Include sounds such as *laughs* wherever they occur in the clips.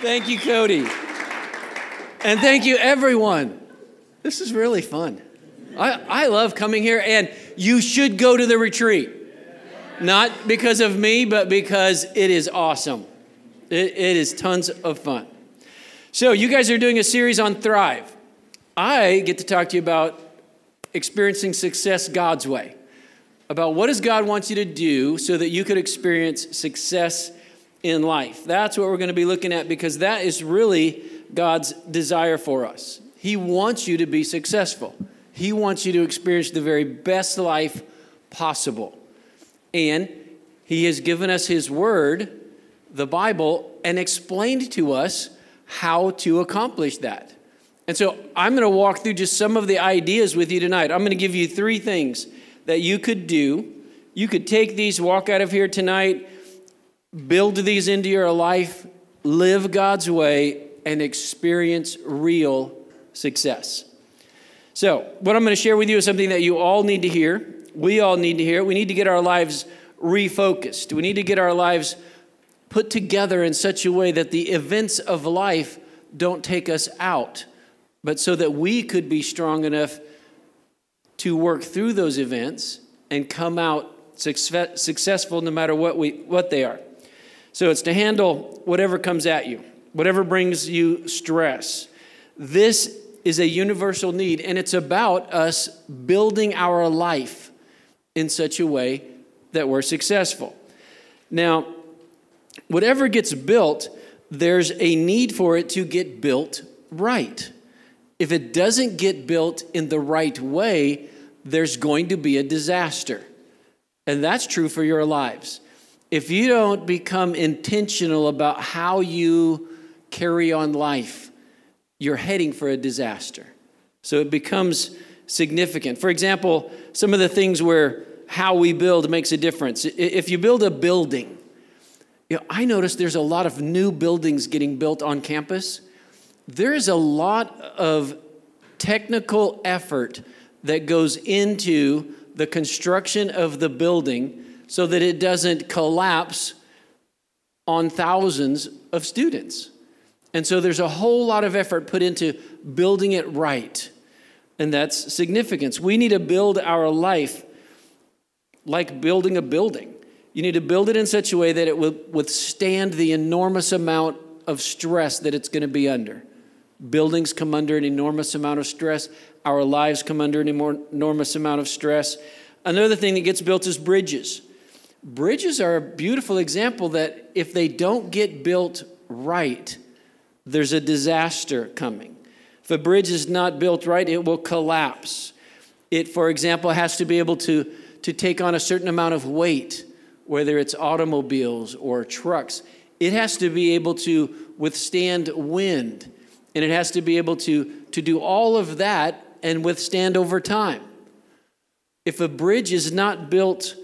Thank you, Cody. And thank you, everyone. This is really fun. I, I love coming here, and you should go to the retreat. Not because of me, but because it is awesome. It, it is tons of fun. So, you guys are doing a series on Thrive. I get to talk to you about experiencing success God's way, about what does God want you to do so that you could experience success in life. That's what we're going to be looking at because that is really God's desire for us. He wants you to be successful. He wants you to experience the very best life possible. And He has given us His Word, the Bible, and explained to us how to accomplish that. And so I'm going to walk through just some of the ideas with you tonight. I'm going to give you three things that you could do. You could take these, walk out of here tonight, build these into your life, live God's way, and experience real success. So, what I'm going to share with you is something that you all need to hear. We all need to hear. We need to get our lives refocused. We need to get our lives put together in such a way that the events of life don't take us out, but so that we could be strong enough to work through those events and come out success, successful no matter what, we, what they are. So it's to handle whatever comes at you, whatever brings you stress. This is a universal need, and it's about us building our life in such a way that we're successful. Now, whatever gets built, there's a need for it to get built right. If it doesn't get built in the right way, there's going to be a disaster. And that's true for your lives. If you don't become intentional about how you carry on life, you're heading for a disaster. So it becomes significant. For example, some of the things where how we build makes a difference. If you build a building, you know, I notice there's a lot of new buildings getting built on campus. There is a lot of technical effort that goes into the construction of the building so that it doesn't collapse on thousands of students. And so there's a whole lot of effort put into building it right. And that's significance. We need to build our life like building a building. You need to build it in such a way that it will withstand the enormous amount of stress that it's going to be under. Buildings come under an enormous amount of stress. Our lives come under an enormous amount of stress. Another thing that gets built is bridges. Bridges are a beautiful example that if they don't get built right, there's a disaster coming. If a bridge is not built right, it will collapse. It, for example, has to be able to, to take on a certain amount of weight, whether it's automobiles or trucks. It has to be able to withstand wind, and it has to be able to, to do all of that and withstand over time. If a bridge is not built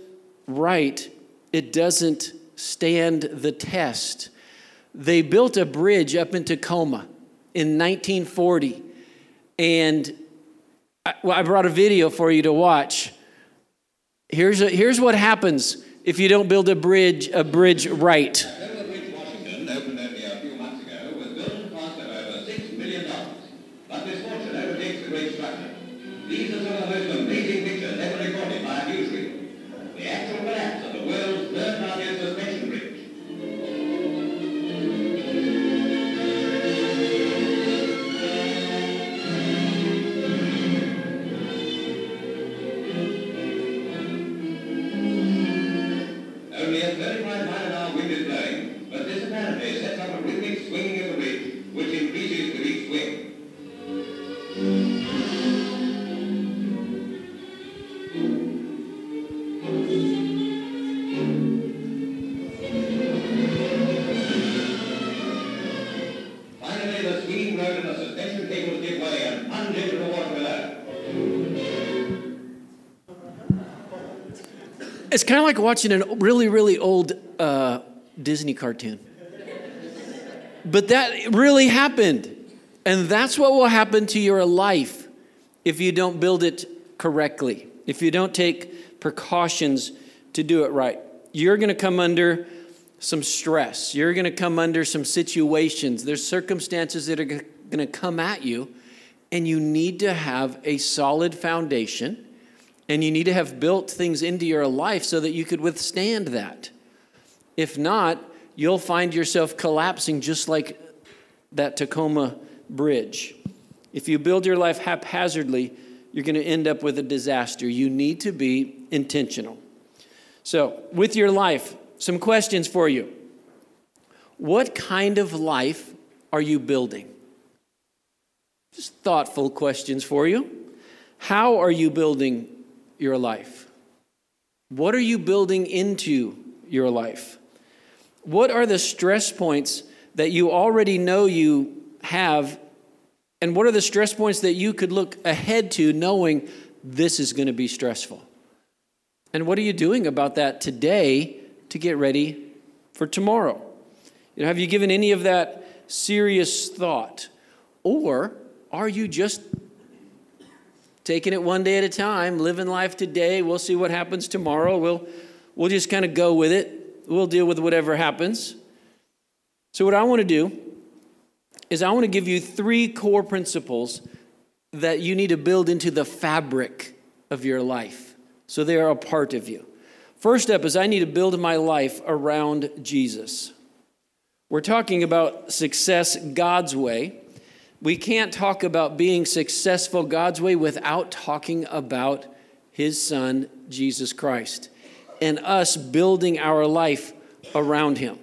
right, it doesn't stand the test. They built a bridge up in Tacoma in 1940, and I, well, I brought a video for you to watch. Here's, a, here's what happens if you don't build a bridge, a bridge right. It's kind of like watching a really, really old uh, Disney cartoon. But that really happened. And that's what will happen to your life if you don't build it correctly, if you don't take precautions to do it right. You're going to come under some stress. You're going to come under some situations. There's circumstances that are going to come at you, and you need to have a solid foundation and you need to have built things into your life so that you could withstand that. If not, you'll find yourself collapsing just like that Tacoma bridge. If you build your life haphazardly, you're going to end up with a disaster. You need to be intentional. So, with your life, some questions for you. What kind of life are you building? Just thoughtful questions for you. How are you building your life? What are you building into your life? What are the stress points that you already know you have? And what are the stress points that you could look ahead to knowing this is going to be stressful? And what are you doing about that today to get ready for tomorrow? You know, have you given any of that serious thought? Or are you just taking it one day at a time, living life today. We'll see what happens tomorrow. We'll, we'll just kind of go with it. We'll deal with whatever happens. So, what I want to do is, I want to give you three core principles that you need to build into the fabric of your life so they are a part of you. First step is, I need to build my life around Jesus. We're talking about success God's way. We can't talk about being successful God's way without talking about His Son, Jesus Christ, and us building our life around Him.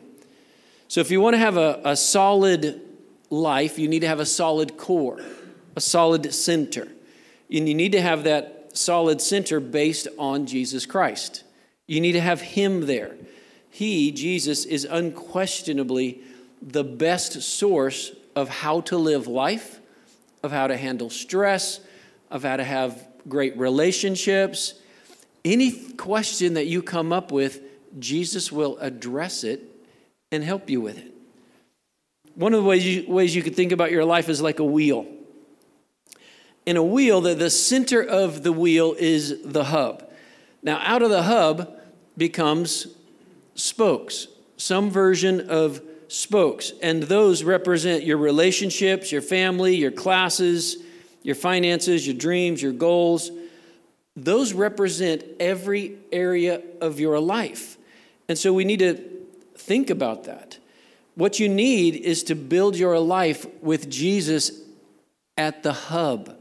So, if you want to have a, a solid life, you need to have a solid core, a solid center. And you need to have that solid center based on Jesus Christ. You need to have Him there. He, Jesus, is unquestionably the best source of how to live life, of how to handle stress, of how to have great relationships. Any question that you come up with, Jesus will address it and help you with it. One of the ways you, ways you could think about your life is like a wheel. In a wheel, the, the center of the wheel is the hub. Now, out of the hub becomes spokes, some version of spokes, and those represent your relationships, your family, your classes, your finances, your dreams, your goals. Those represent every area of your life. And so we need to think about that. What you need is to build your life with Jesus at the hub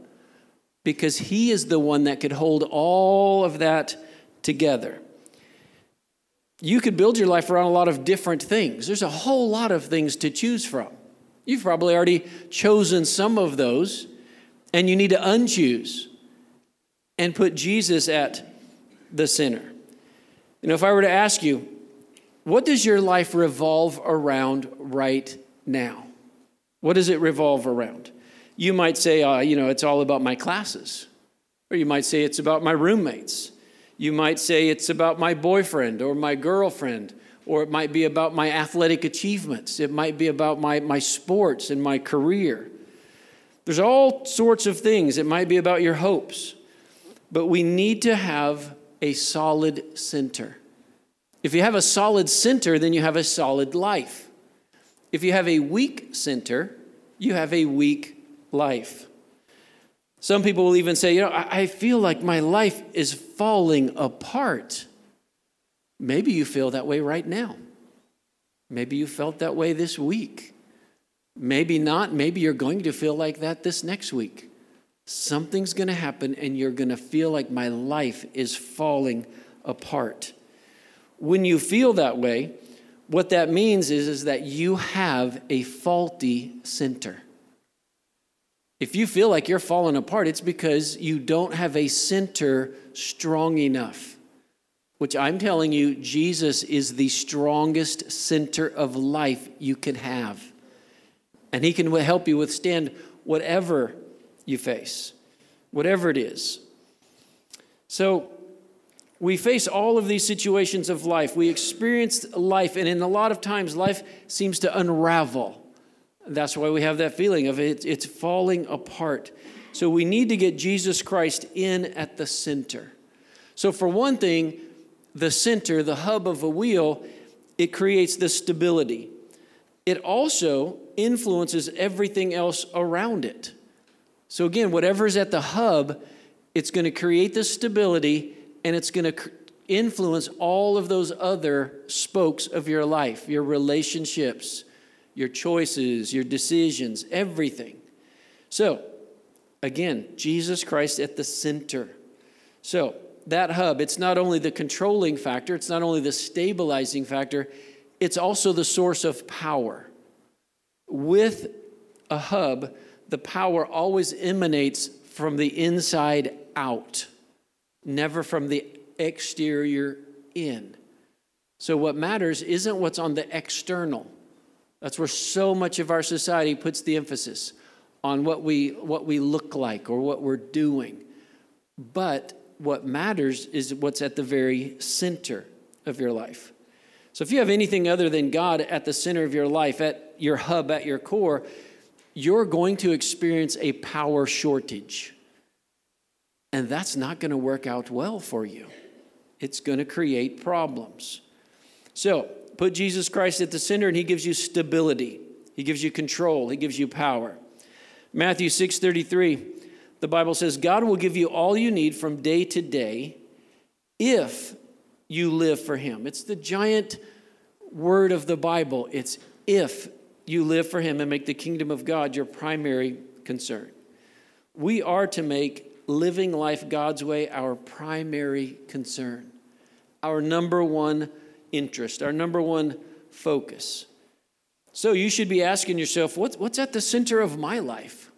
because he is the one that could hold all of that together you could build your life around a lot of different things. There's a whole lot of things to choose from. You've probably already chosen some of those, and you need to unchoose and put Jesus at the center. You know, if I were to ask you, what does your life revolve around right now? What does it revolve around? You might say, uh, you know, it's all about my classes. Or you might say it's about my roommates. You might say it's about my boyfriend or my girlfriend, or it might be about my athletic achievements. It might be about my, my sports and my career. There's all sorts of things. It might be about your hopes. But we need to have a solid center. If you have a solid center, then you have a solid life. If you have a weak center, you have a weak life. Some people will even say, you know, I, feel like my life is falling apart. Maybe you feel that way right now. Maybe you felt that way this week. Maybe not. Maybe you're going to feel like that this next week. Something's going to happen, and you're going to feel like my life is falling apart. When you feel that way, what that means is, is that you have a faulty center. If you feel like you're falling apart, it's because you don't have a center strong enough. Which I'm telling you, Jesus is the strongest center of life you can have. And He can help you withstand whatever you face, whatever it is. So, we face all of these situations of life. We experience life, and in a lot of times, life seems to unravel. That's why we have that feeling of it, it's falling apart. So we need to get Jesus Christ in at the center. So, for one thing, the center, the hub of a wheel, it creates the stability. It also influences everything else around it. So, again, whatever's at the hub, it's going to create the stability and it's going to influence all of those other spokes of your life, your relationships, your choices, your decisions, everything. So, again, Jesus Christ at the center. So, that hub, it's not only the controlling factor, it's not only the stabilizing factor, it's also the source of power. With a hub, the power always emanates from the inside out, never from the exterior in. So, what matters isn't what's on the external. That's where so much of our society puts the emphasis on what we, what we look like or what we're doing. But what matters is what's at the very center of your life. So, if you have anything other than God at the center of your life, at your hub, at your core, you're going to experience a power shortage. And that's not going to work out well for you. It's going to create problems. So, put Jesus Christ at the center, and He gives you stability, He gives you control, He gives you power. Matthew 6 33, the Bible says, God will give you all you need from day to day if you live for Him. It's the giant word of the Bible. It's if you live for Him and make the kingdom of God your primary concern. We are to make living life God's way our primary concern, our number one interest, our number one focus. So you should be asking yourself what's, what's at the center of my life?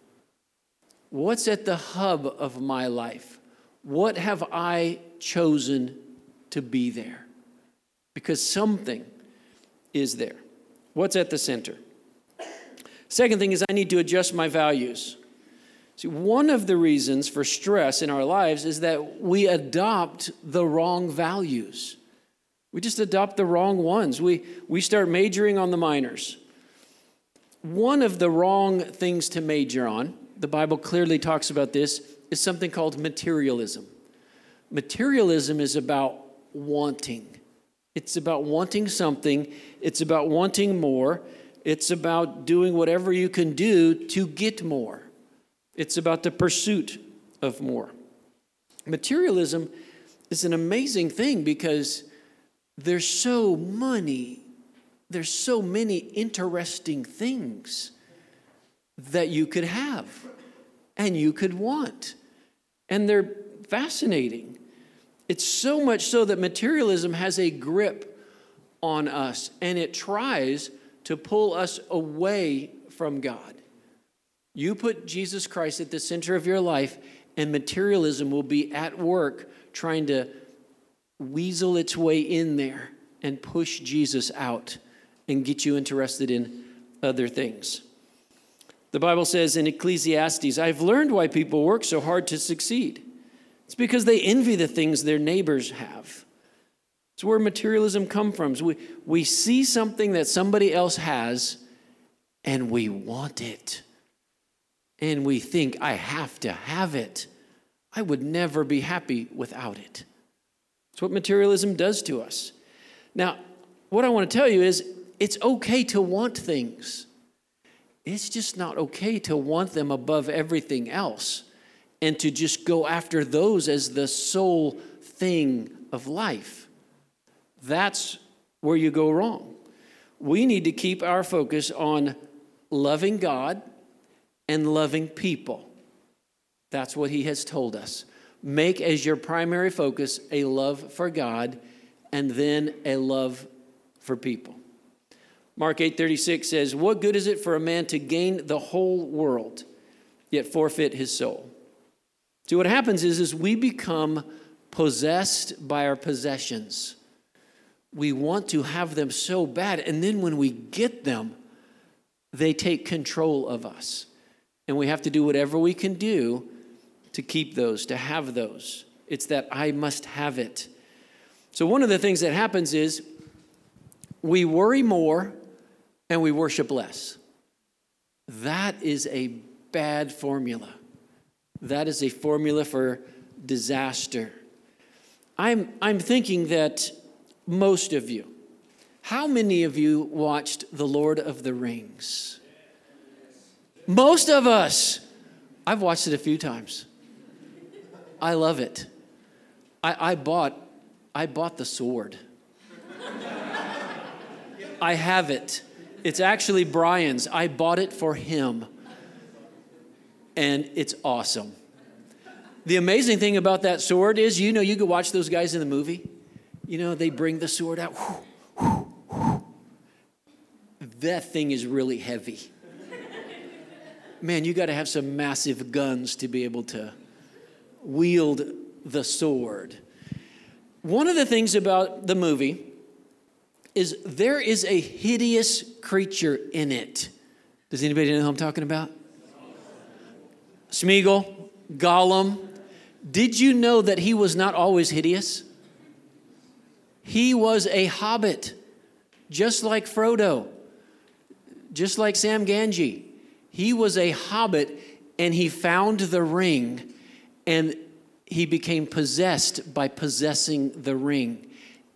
What's at the hub of my life? What have I chosen to be there? Because something is there. What's at the center? Second thing is, I need to adjust my values. See, one of the reasons for stress in our lives is that we adopt the wrong values. We just adopt the wrong ones. We, we start majoring on the minors. One of the wrong things to major on, the Bible clearly talks about this, is something called materialism. Materialism is about wanting. It's about wanting something, it's about wanting more, it's about doing whatever you can do to get more. It's about the pursuit of more. Materialism is an amazing thing because there's so many, there's so many interesting things that you could have and you could want. And they're fascinating. It's so much so that materialism has a grip on us and it tries to pull us away from God. You put Jesus Christ at the center of your life, and materialism will be at work trying to weasel its way in there and push Jesus out and get you interested in other things. The Bible says in Ecclesiastes, I've learned why people work so hard to succeed. It's because they envy the things their neighbors have. It's where materialism comes from. We, we see something that somebody else has and we want it. And we think, I have to have it. I would never be happy without it. It's what materialism does to us. Now, what I want to tell you is it's okay to want things. It's just not okay to want them above everything else and to just go after those as the sole thing of life. That's where you go wrong. We need to keep our focus on loving God and loving people. That's what he has told us make as your primary focus a love for God and then a love for people. Mark 8:36 says, "What good is it for a man to gain the whole world yet forfeit his soul?" See what happens is is we become possessed by our possessions. We want to have them so bad and then when we get them they take control of us. And we have to do whatever we can do to keep those, to have those. It's that I must have it. So, one of the things that happens is we worry more and we worship less. That is a bad formula. That is a formula for disaster. I'm, I'm thinking that most of you How many of you watched The Lord of the Rings? Most of us. I've watched it a few times. I love it. I, I bought I bought the sword. I have it. It's actually Brian's. I bought it for him. And it's awesome. The amazing thing about that sword is, you know, you could watch those guys in the movie. You know, they bring the sword out. That thing is really heavy. Man, you got to have some massive guns to be able to wield the sword. One of the things about the movie is there is a hideous creature in it. Does anybody know who I'm talking about? Smeagol, Gollum. Did you know that he was not always hideous? He was a hobbit, just like Frodo, just like Sam Gamgee. He was a hobbit and he found the ring and he became possessed by possessing the ring.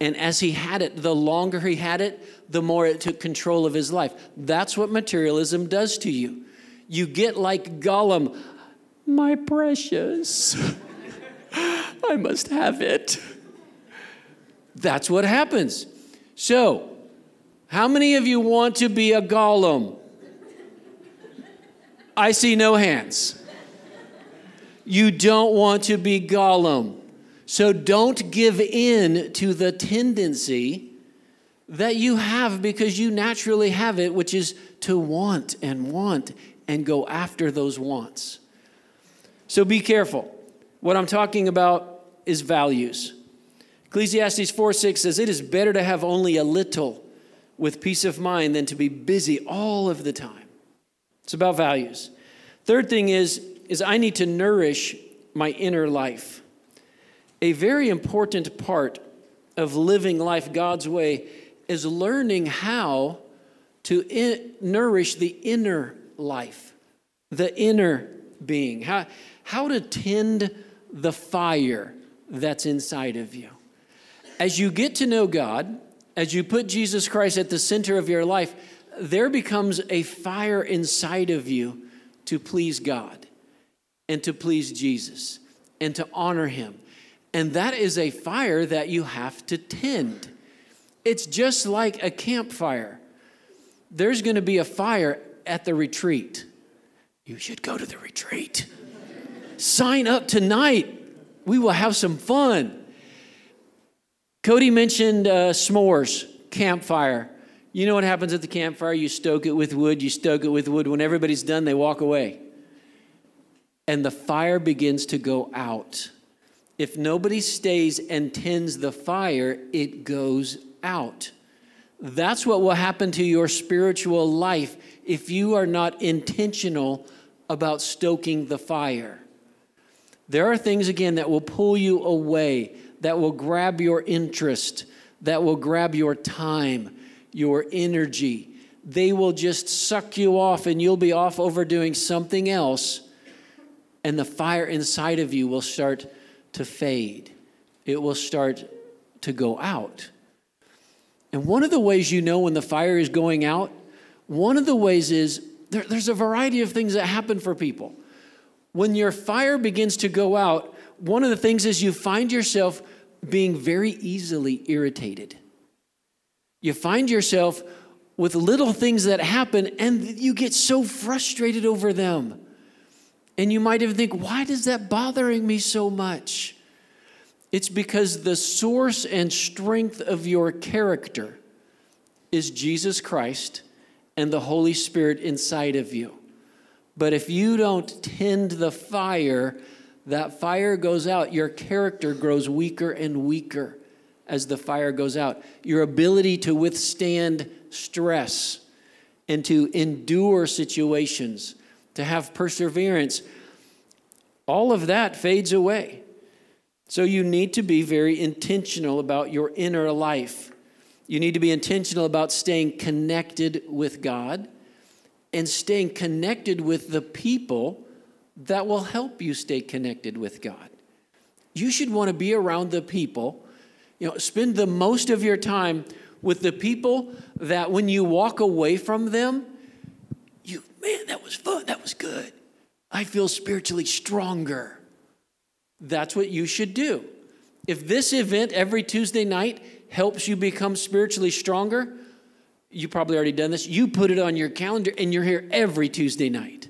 And as he had it, the longer he had it, the more it took control of his life. That's what materialism does to you. You get like Gollum, my precious, *laughs* I must have it. That's what happens. So, how many of you want to be a Gollum? I see no hands. You don't want to be Gollum. So don't give in to the tendency that you have because you naturally have it, which is to want and want and go after those wants. So be careful. What I'm talking about is values. Ecclesiastes 4 6 says, It is better to have only a little with peace of mind than to be busy all of the time. It's about values. Third thing is, is I need to nourish my inner life. A very important part of living life God's way is learning how to in, nourish the inner life, the inner being, how, how to tend the fire that's inside of you. As you get to know God, as you put Jesus Christ at the center of your life, there becomes a fire inside of you to please God and to please Jesus and to honor Him. And that is a fire that you have to tend. It's just like a campfire. There's going to be a fire at the retreat. You should go to the retreat. Sign up tonight. We will have some fun. Cody mentioned uh, s'mores, campfire. You know what happens at the campfire? You stoke it with wood, you stoke it with wood. When everybody's done, they walk away. And the fire begins to go out. If nobody stays and tends the fire, it goes out. That's what will happen to your spiritual life if you are not intentional about stoking the fire. There are things, again, that will pull you away, that will grab your interest, that will grab your time your energy. They will just suck you off, and you'll be off over doing something else, and the fire inside of you will start to fade. It will start to go out. And one of the ways you know when the fire is going out, one of the ways is there, there's a variety of things that happen for people. When your fire begins to go out, one of the things is you find yourself being very easily irritated. You find yourself with little things that happen and you get so frustrated over them. And you might even think, why is that bothering me so much? It's because the source and strength of your character is Jesus Christ and the Holy Spirit inside of you. But if you don't tend the fire, that fire goes out, your character grows weaker and weaker as the fire goes out. Your ability to withstand stress and to endure situations, to have perseverance, all of that fades away. So you need to be very intentional about your inner life. You need to be intentional about staying connected with God and staying connected with the people that will help you stay connected with God. You should want to be around the people you know, spend the most of your time with the people that when you walk away from them, you, man, that was fun. That was good. I feel spiritually stronger. That's what you should do. If this event every Tuesday night helps you become spiritually stronger, you probably already done this. You put it on your calendar and you're here every Tuesday night.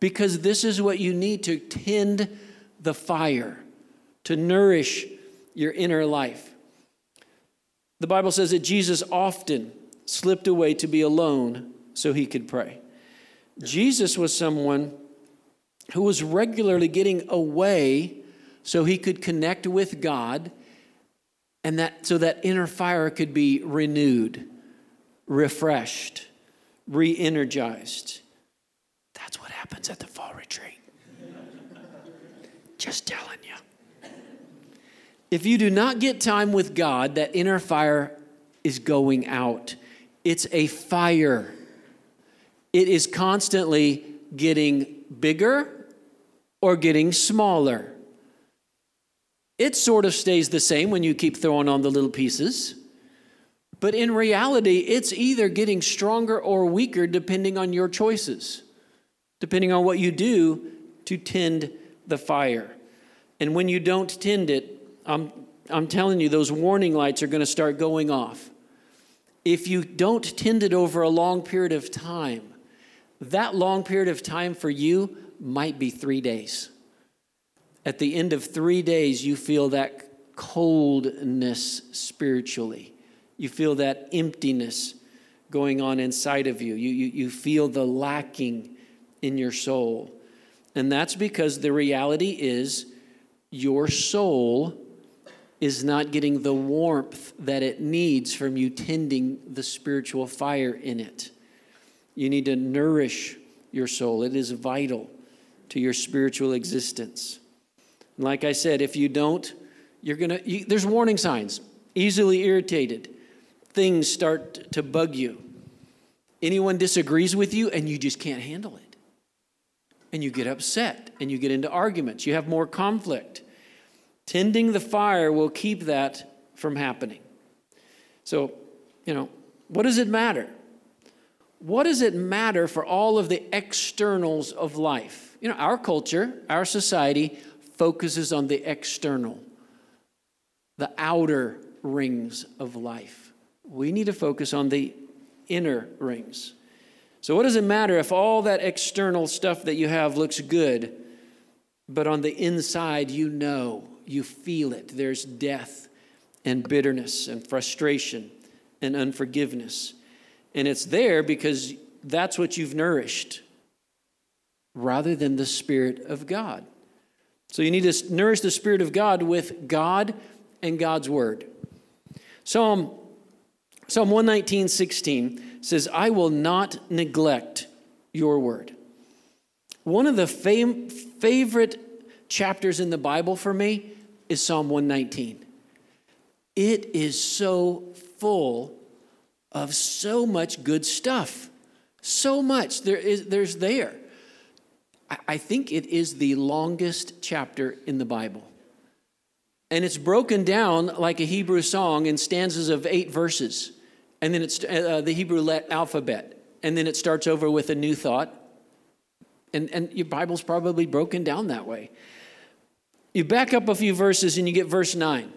Because this is what you need to tend the fire, to nourish your inner life. The Bible says that Jesus often slipped away to be alone so he could pray. Jesus was someone who was regularly getting away so he could connect with God and that so that inner fire could be renewed, refreshed, re-energized. That's what happens at the fall retreat. Just telling you. If you do not get time with God, that inner fire is going out. It's a fire. It is constantly getting bigger or getting smaller. It sort of stays the same when you keep throwing on the little pieces. But in reality, it's either getting stronger or weaker depending on your choices, depending on what you do to tend the fire. And when you don't tend it, I'm, I'm telling you, those warning lights are going to start going off. If you don't tend it over a long period of time, that long period of time for you might be three days. At the end of three days, you feel that coldness spiritually. You feel that emptiness going on inside of you. You, you, you feel the lacking in your soul. And that's because the reality is your soul is not getting the warmth that it needs from you tending the spiritual fire in it. You need to nourish your soul, it is vital to your spiritual existence. And like I said, if you don't, you're gonna, you, there's warning signs. Easily irritated, things start to bug you. Anyone disagrees with you, and you just can't handle it. And you get upset, and you get into arguments. You have more conflict. Tending the fire will keep that from happening. So, you know, what does it matter? What does it matter for all of the externals of life? You know, our culture, our society focuses on the external, the outer rings of life. We need to focus on the inner rings. So, what does it matter if all that external stuff that you have looks good, but on the inside you know you feel it. There's death and bitterness and frustration and unforgiveness. And it's there because that's what you've nourished rather than the Spirit of God. So you need to nourish the Spirit of God with God and God's Word. Psalm, Psalm 119, 16 says, I will not neglect your word. One of the fam- favorite chapters in the Bible for me is Psalm 119. It is so full of so much good stuff. So much there is there's there. I, think it is the longest chapter in the Bible. And it's broken down like a Hebrew song in stanzas of eight verses. And then it's uh, the Hebrew alphabet. And then it starts over with a new thought. And, and your Bible's probably broken down that way. You back up a few verses and you get verse 9.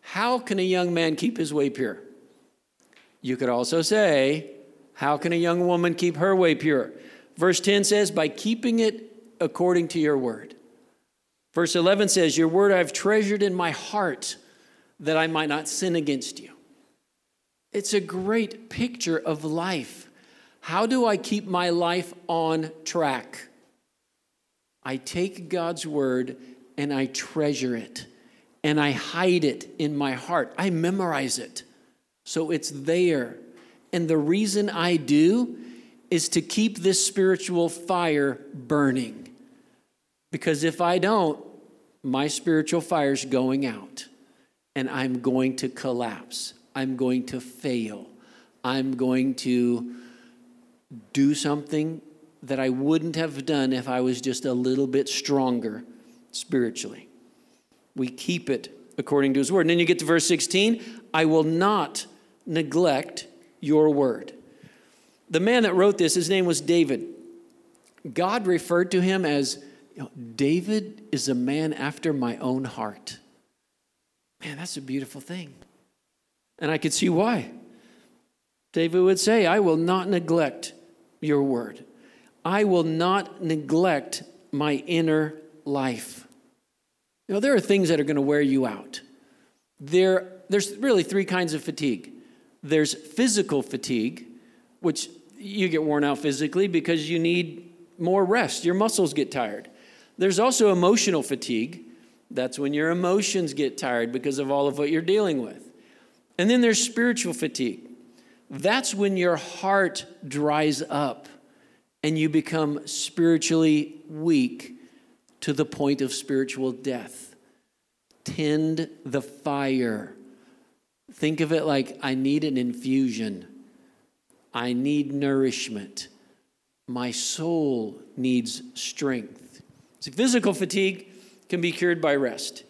How can a young man keep his way pure? You could also say, How can a young woman keep her way pure? Verse 10 says, By keeping it according to your word. Verse 11 says, Your word I've treasured in my heart that I might not sin against you. It's a great picture of life. How do I keep my life on track? I take God's word and I treasure it and I hide it in my heart. I memorize it so it's there. And the reason I do is to keep this spiritual fire burning. Because if I don't, my spiritual fire's going out and I'm going to collapse. I'm going to fail. I'm going to do something that I wouldn't have done if I was just a little bit stronger spiritually. We keep it according to his word. And then you get to verse 16 I will not neglect your word. The man that wrote this, his name was David. God referred to him as David is a man after my own heart. Man, that's a beautiful thing. And I could see why. David would say, I will not neglect your word. I will not neglect my inner life. You know, there are things that are going to wear you out. There, there's really three kinds of fatigue there's physical fatigue, which you get worn out physically because you need more rest, your muscles get tired. There's also emotional fatigue. That's when your emotions get tired because of all of what you're dealing with. And then there's spiritual fatigue. That's when your heart dries up and you become spiritually weak to the point of spiritual death. Tend the fire. Think of it like I need an infusion, I need nourishment. My soul needs strength. See, physical fatigue can be cured by rest.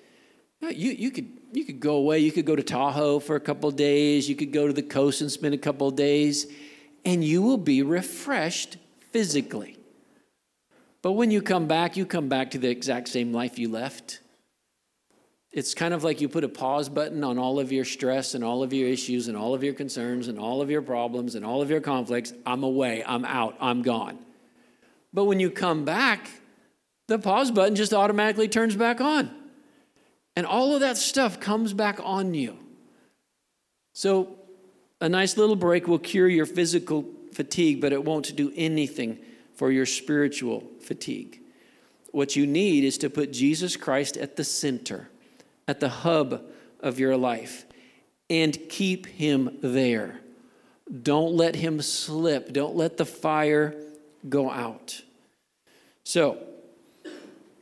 You, you, could, you could go away. You could go to Tahoe for a couple days. You could go to the coast and spend a couple days, and you will be refreshed physically. But when you come back, you come back to the exact same life you left. It's kind of like you put a pause button on all of your stress and all of your issues and all of your concerns and all of your problems and all of your conflicts. I'm away, I'm out, I'm gone. But when you come back, the pause button just automatically turns back on. And all of that stuff comes back on you. So, a nice little break will cure your physical fatigue, but it won't do anything for your spiritual fatigue. What you need is to put Jesus Christ at the center, at the hub of your life, and keep him there. Don't let him slip. Don't let the fire go out. So,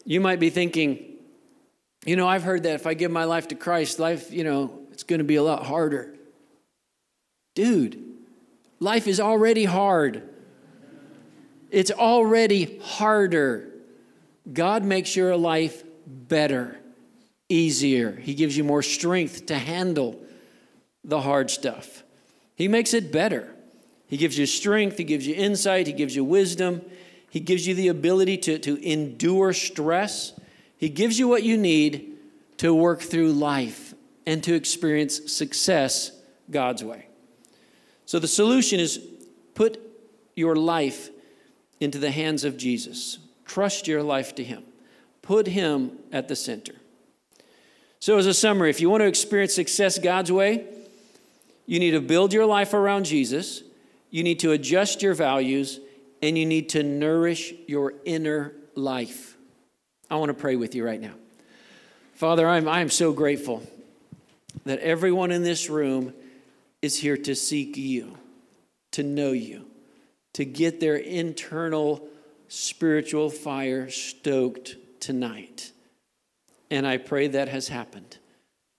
you might be thinking, you know, I've heard that if I give my life to Christ, life, you know, it's going to be a lot harder. Dude, life is already hard. It's already harder. God makes your life better, easier. He gives you more strength to handle the hard stuff. He makes it better. He gives you strength, He gives you insight, He gives you wisdom, he gives you the ability to, to endure stress. He gives you what you need to work through life and to experience success God's way. So the solution is put your life into the hands of Jesus. Trust your life to Him. Put Him at the center. So, as a summary, if you want to experience success God's way, you need to build your life around Jesus. You need to adjust your values and you need to nourish your inner life. I want to pray with you right now. Father, I'm, I'm so grateful that everyone in this room is here to seek you, to know you, to get their internal spiritual fire stoked tonight. And I pray that has happened.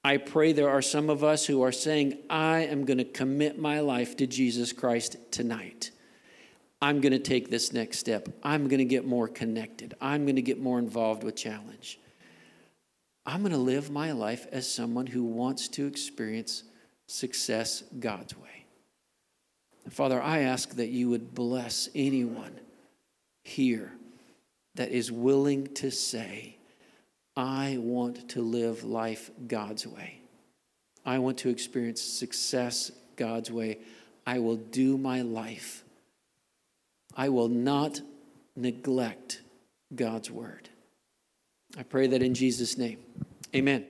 I pray there are some of us who are saying, I am going to commit my life to Jesus Christ tonight. I'm going to take this next step. I'm going to get more connected. I'm going to get more involved with challenge. I'm going to live my life as someone who wants to experience success God's way. Father, I ask that you would bless anyone here that is willing to say, I want to live life God's way. I want to experience success God's way. I will do my life I will not neglect God's word. I pray that in Jesus' name. Amen.